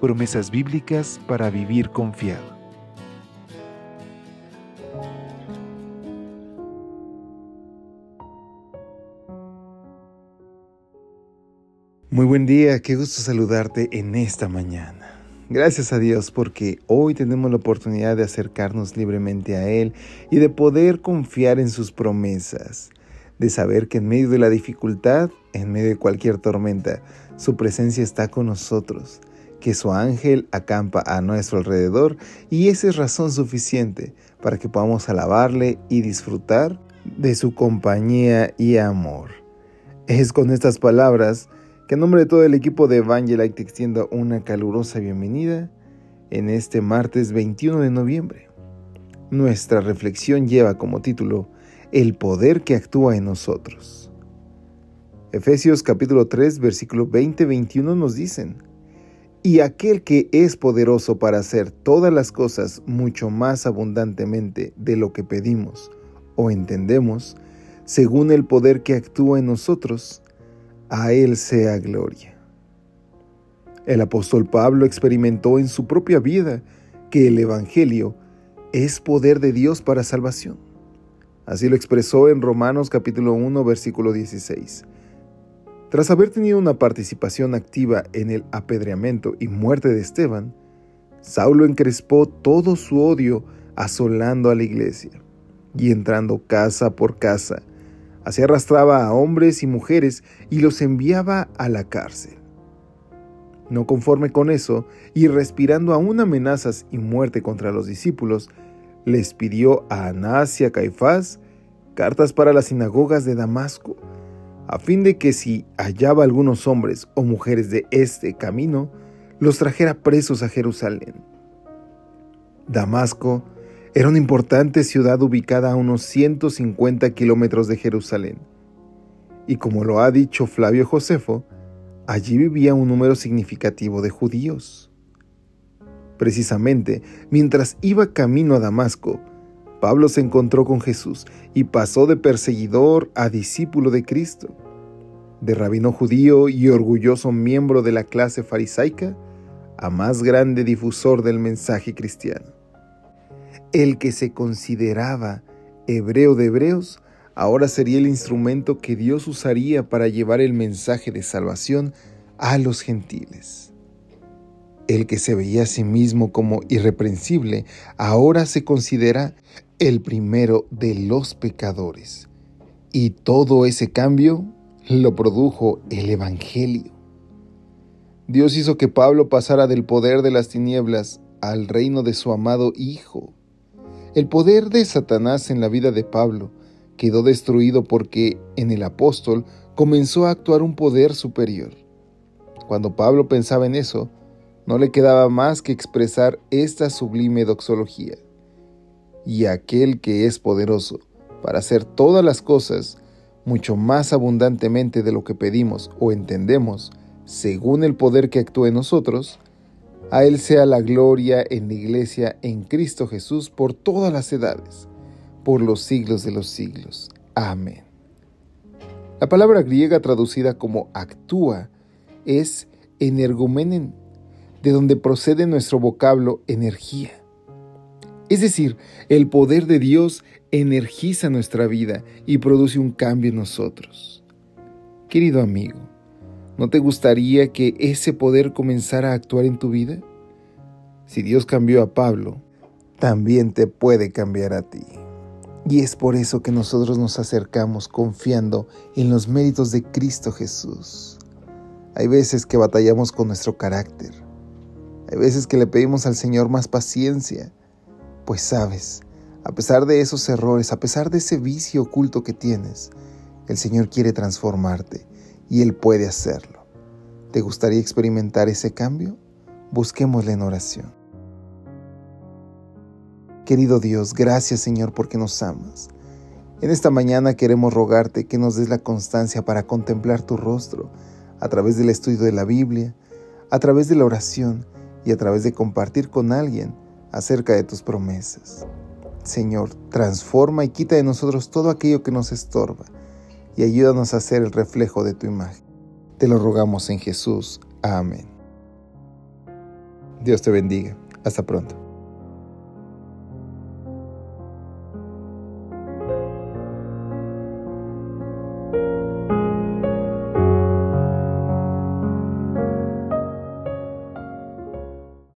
Promesas bíblicas para vivir confiado. Muy buen día, qué gusto saludarte en esta mañana. Gracias a Dios porque hoy tenemos la oportunidad de acercarnos libremente a Él y de poder confiar en sus promesas, de saber que en medio de la dificultad, en medio de cualquier tormenta, su presencia está con nosotros, que su ángel acampa a nuestro alrededor y esa es razón suficiente para que podamos alabarle y disfrutar de su compañía y amor. Es con estas palabras que en nombre de todo el equipo de Evangelite te extiendo una calurosa bienvenida en este martes 21 de noviembre. Nuestra reflexión lleva como título El poder que actúa en nosotros. Efesios capítulo 3 versículo 20-21 nos dicen, Y aquel que es poderoso para hacer todas las cosas mucho más abundantemente de lo que pedimos o entendemos, según el poder que actúa en nosotros, a Él sea gloria. El apóstol Pablo experimentó en su propia vida que el Evangelio es poder de Dios para salvación. Así lo expresó en Romanos capítulo 1 versículo 16. Tras haber tenido una participación activa en el apedreamiento y muerte de Esteban, Saulo encrespó todo su odio asolando a la iglesia y entrando casa por casa Así arrastraba a hombres y mujeres y los enviaba a la cárcel. No conforme con eso, y respirando aún amenazas y muerte contra los discípulos, les pidió a Anás y a Caifás cartas para las sinagogas de Damasco, a fin de que si hallaba algunos hombres o mujeres de este camino, los trajera presos a Jerusalén. Damasco era una importante ciudad ubicada a unos 150 kilómetros de Jerusalén. Y como lo ha dicho Flavio Josefo, allí vivía un número significativo de judíos. Precisamente, mientras iba camino a Damasco, Pablo se encontró con Jesús y pasó de perseguidor a discípulo de Cristo, de rabino judío y orgulloso miembro de la clase farisaica, a más grande difusor del mensaje cristiano. El que se consideraba hebreo de hebreos, ahora sería el instrumento que Dios usaría para llevar el mensaje de salvación a los gentiles. El que se veía a sí mismo como irreprensible, ahora se considera el primero de los pecadores. Y todo ese cambio lo produjo el Evangelio. Dios hizo que Pablo pasara del poder de las tinieblas al reino de su amado Hijo el poder de Satanás en la vida de Pablo quedó destruido porque en el apóstol comenzó a actuar un poder superior. Cuando Pablo pensaba en eso, no le quedaba más que expresar esta sublime doxología. Y aquel que es poderoso para hacer todas las cosas mucho más abundantemente de lo que pedimos o entendemos, según el poder que actúa en nosotros, a Él sea la gloria en la iglesia en Cristo Jesús por todas las edades, por los siglos de los siglos. Amén. La palabra griega traducida como actúa es energumenen, de donde procede nuestro vocablo energía. Es decir, el poder de Dios energiza nuestra vida y produce un cambio en nosotros. Querido amigo, ¿No te gustaría que ese poder comenzara a actuar en tu vida? Si Dios cambió a Pablo, también te puede cambiar a ti. Y es por eso que nosotros nos acercamos confiando en los méritos de Cristo Jesús. Hay veces que batallamos con nuestro carácter. Hay veces que le pedimos al Señor más paciencia. Pues sabes, a pesar de esos errores, a pesar de ese vicio oculto que tienes, el Señor quiere transformarte y Él puede hacerlo. ¿Te gustaría experimentar ese cambio? Busquémosle en oración. Querido Dios, gracias Señor porque nos amas. En esta mañana queremos rogarte que nos des la constancia para contemplar tu rostro a través del estudio de la Biblia, a través de la oración y a través de compartir con alguien acerca de tus promesas. Señor, transforma y quita de nosotros todo aquello que nos estorba y ayúdanos a ser el reflejo de tu imagen. Te lo rogamos en Jesús. Amén. Dios te bendiga. Hasta pronto.